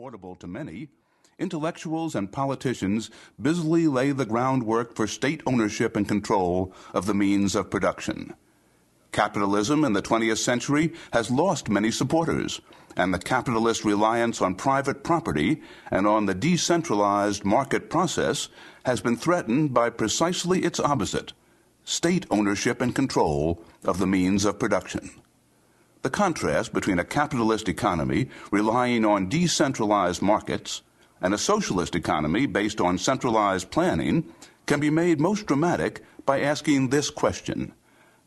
affordable to many, intellectuals and politicians busily lay the groundwork for state ownership and control of the means of production. Capitalism in the 20th century has lost many supporters, and the capitalist reliance on private property and on the decentralized market process has been threatened by precisely its opposite state ownership and control of the means of production. The contrast between a capitalist economy relying on decentralized markets and a socialist economy based on centralized planning can be made most dramatic by asking this question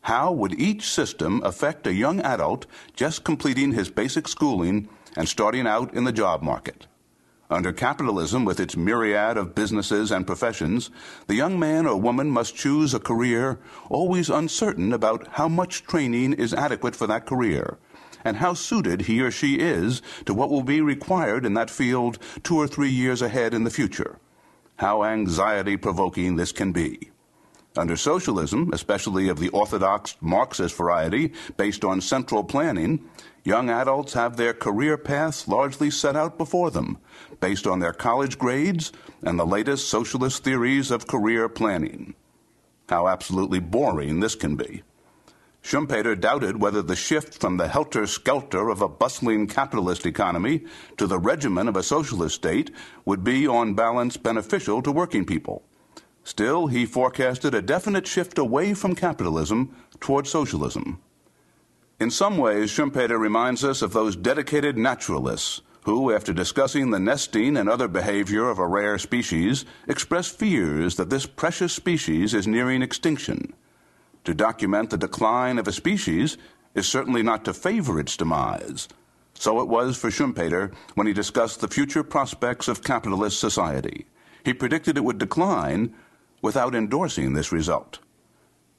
how would each system affect a young adult just completing his basic schooling and starting out in the job market? Under capitalism, with its myriad of businesses and professions, the young man or woman must choose a career always uncertain about how much training is adequate for that career and how suited he or she is to what will be required in that field two or three years ahead in the future. How anxiety provoking this can be. Under socialism, especially of the orthodox Marxist variety based on central planning, young adults have their career paths largely set out before them, based on their college grades and the latest socialist theories of career planning. How absolutely boring this can be. Schumpeter doubted whether the shift from the helter skelter of a bustling capitalist economy to the regimen of a socialist state would be, on balance, beneficial to working people. Still, he forecasted a definite shift away from capitalism toward socialism. In some ways, Schumpeter reminds us of those dedicated naturalists who, after discussing the nesting and other behavior of a rare species, express fears that this precious species is nearing extinction. To document the decline of a species is certainly not to favor its demise. So it was for Schumpeter when he discussed the future prospects of capitalist society. He predicted it would decline without endorsing this result.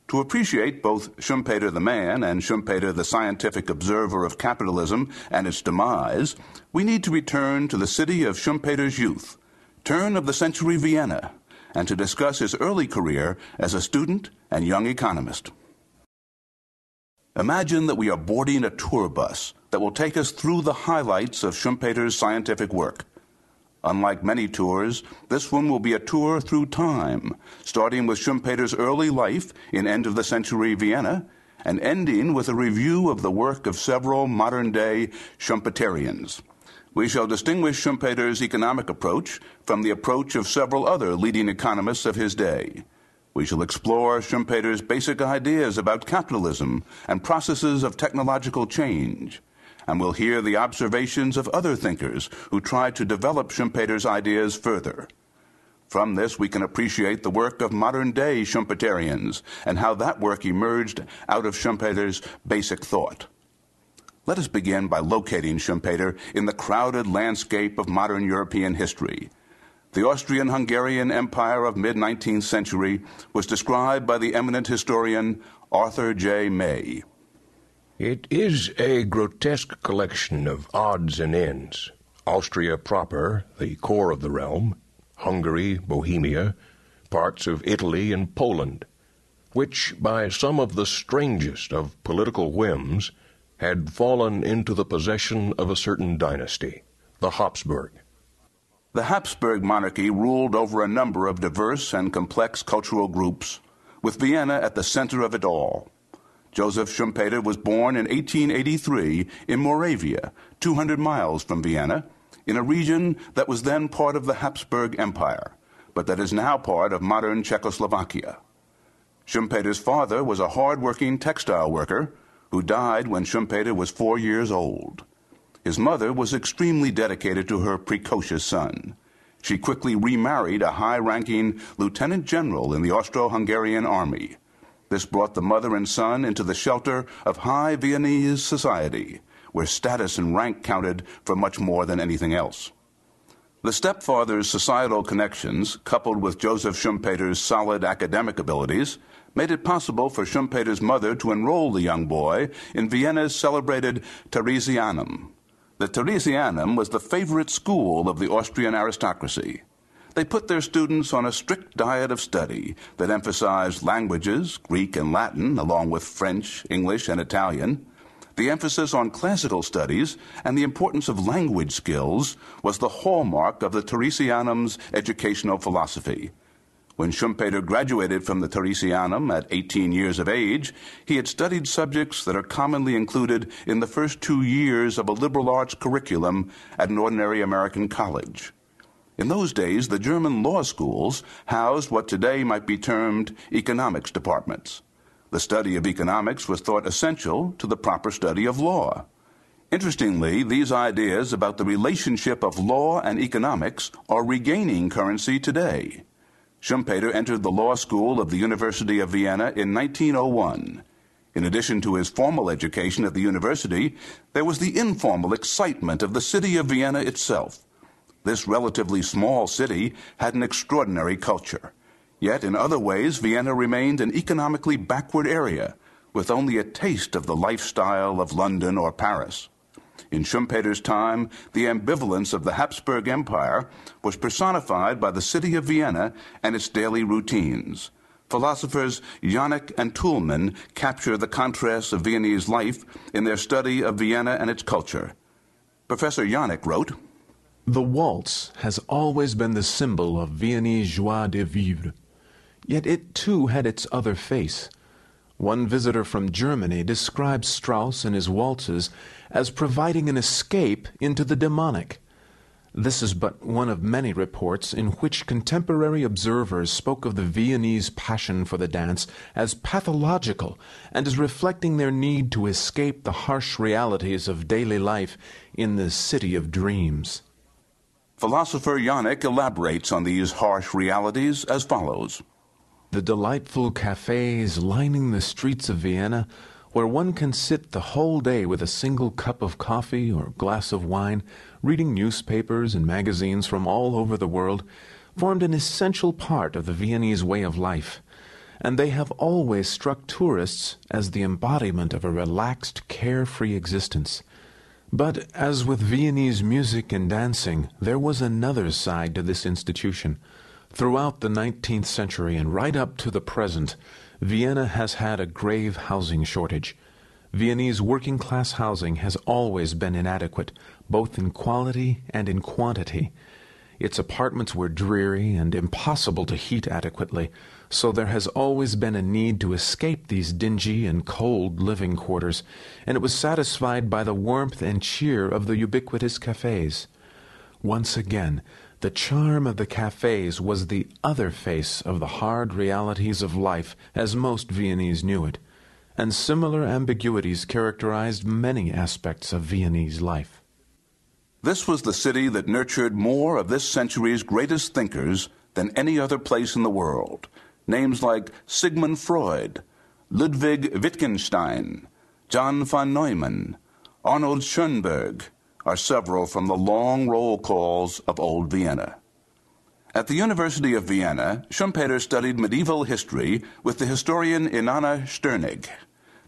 To appreciate both Schumpeter the man and Schumpeter the scientific observer of capitalism and its demise, we need to return to the city of Schumpeter's youth, turn of the century Vienna, and to discuss his early career as a student and young economist. Imagine that we are boarding a tour bus that will take us through the highlights of Schumpeter's scientific work. Unlike many tours, this one will be a tour through time, starting with Schumpeter's early life in end of the century Vienna and ending with a review of the work of several modern day Schumpeterians. We shall distinguish Schumpeter's economic approach from the approach of several other leading economists of his day. We shall explore Schumpeter's basic ideas about capitalism and processes of technological change and we'll hear the observations of other thinkers who tried to develop Schumpeter's ideas further. From this, we can appreciate the work of modern day Schumpeterians and how that work emerged out of Schumpeter's basic thought. Let us begin by locating Schumpeter in the crowded landscape of modern European history. The Austrian Hungarian Empire of mid 19th century was described by the eminent historian Arthur J. May. It is a grotesque collection of odds and ends. Austria proper, the core of the realm, Hungary, Bohemia, parts of Italy and Poland, which, by some of the strangest of political whims, had fallen into the possession of a certain dynasty, the Habsburg. The Habsburg monarchy ruled over a number of diverse and complex cultural groups, with Vienna at the center of it all. Joseph Schumpeter was born in 1883 in Moravia, 200 miles from Vienna, in a region that was then part of the Habsburg Empire, but that is now part of modern Czechoslovakia. Schumpeter's father was a hard-working textile worker who died when Schumpeter was four years old. His mother was extremely dedicated to her precocious son. She quickly remarried a high-ranking lieutenant general in the Austro-Hungarian army. This brought the mother and son into the shelter of high Viennese society, where status and rank counted for much more than anything else. The stepfather's societal connections, coupled with Joseph Schumpeter's solid academic abilities, made it possible for Schumpeter's mother to enroll the young boy in Vienna's celebrated Theresianum. The Theresianum was the favorite school of the Austrian aristocracy. They put their students on a strict diet of study that emphasized languages, Greek and Latin, along with French, English, and Italian. the emphasis on classical studies and the importance of language skills was the hallmark of the Theresianum's educational philosophy. When Schumpeter graduated from the Theresianum at 18 years of age, he had studied subjects that are commonly included in the first two years of a liberal arts curriculum at an ordinary American college. In those days, the German law schools housed what today might be termed economics departments. The study of economics was thought essential to the proper study of law. Interestingly, these ideas about the relationship of law and economics are regaining currency today. Schumpeter entered the law school of the University of Vienna in 1901. In addition to his formal education at the university, there was the informal excitement of the city of Vienna itself. This relatively small city had an extraordinary culture. Yet, in other ways, Vienna remained an economically backward area, with only a taste of the lifestyle of London or Paris. In Schumpeter's time, the ambivalence of the Habsburg Empire was personified by the city of Vienna and its daily routines. Philosophers Janik and Toulmin capture the contrasts of Viennese life in their study of Vienna and its culture. Professor Janik wrote, The waltz has always been the symbol of Viennese joie de vivre. Yet it too had its other face. One visitor from Germany describes Strauss and his waltzes as providing an escape into the demonic. This is but one of many reports in which contemporary observers spoke of the Viennese passion for the dance as pathological and as reflecting their need to escape the harsh realities of daily life in the city of dreams. Philosopher Janik elaborates on these harsh realities as follows. The delightful cafes lining the streets of Vienna, where one can sit the whole day with a single cup of coffee or glass of wine, reading newspapers and magazines from all over the world, formed an essential part of the Viennese way of life, and they have always struck tourists as the embodiment of a relaxed, carefree existence. But as with Viennese music and dancing, there was another side to this institution. Throughout the 19th century and right up to the present, Vienna has had a grave housing shortage. Viennese working class housing has always been inadequate, both in quality and in quantity. Its apartments were dreary and impossible to heat adequately, so there has always been a need to escape these dingy and cold living quarters, and it was satisfied by the warmth and cheer of the ubiquitous cafes. Once again, the charm of the cafes was the other face of the hard realities of life as most Viennese knew it, and similar ambiguities characterized many aspects of Viennese life. This was the city that nurtured more of this century's greatest thinkers than any other place in the world. Names like Sigmund Freud, Ludwig Wittgenstein, John von Neumann, Arnold Schoenberg, are several from the long roll calls of Old Vienna. At the University of Vienna, Schumpeter studied medieval history with the historian Inama-Sternegg.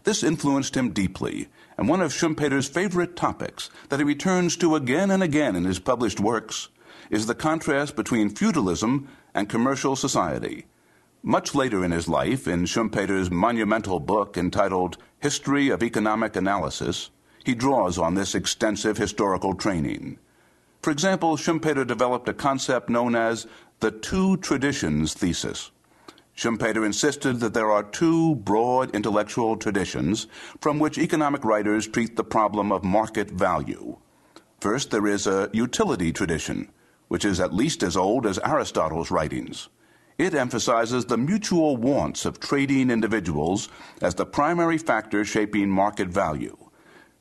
This influenced him deeply, and one of Schumpeter's favorite topics that he returns to again and again in his published works is the contrast between feudalism and commercial society. Much later in his life, in Schumpeter's monumental book entitled History of Economic Analysis, he draws on this extensive historical training. For example, Schumpeter developed a concept known as the two traditions thesis. Schumpeter insisted that there are two broad intellectual traditions from which economic writers treat the problem of market value. First, there is a utility tradition, which is at least as old as Aristotle's writings. It emphasizes the mutual wants of trading individuals as the primary factor shaping market value.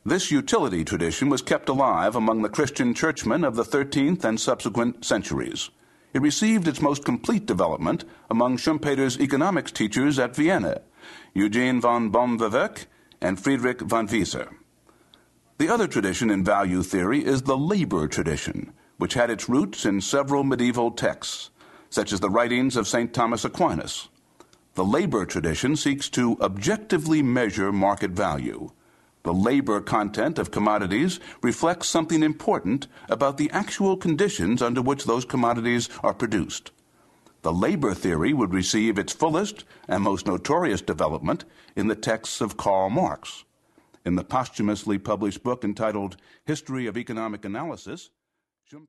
This utility tradition was kept alive among the Christian churchmen of the 13th and subsequent centuries. It received its most complete development among Schumpeter's economics teachers at Vienna, Eugene von Bohm-Bawerk and Friedrich von Wieser. The other tradition in value theory is the labor tradition, which had its roots in several medieval texts, such as the writings of St. Thomas Aquinas. The labor tradition seeks to objectively measure market value. The labor content of commodities reflects something important about the actual conditions under which those commodities are produced. The labor theory would receive its fullest and most notorious development in the texts of Karl Marx. in the posthumously published book entitled History of Economic Analysis,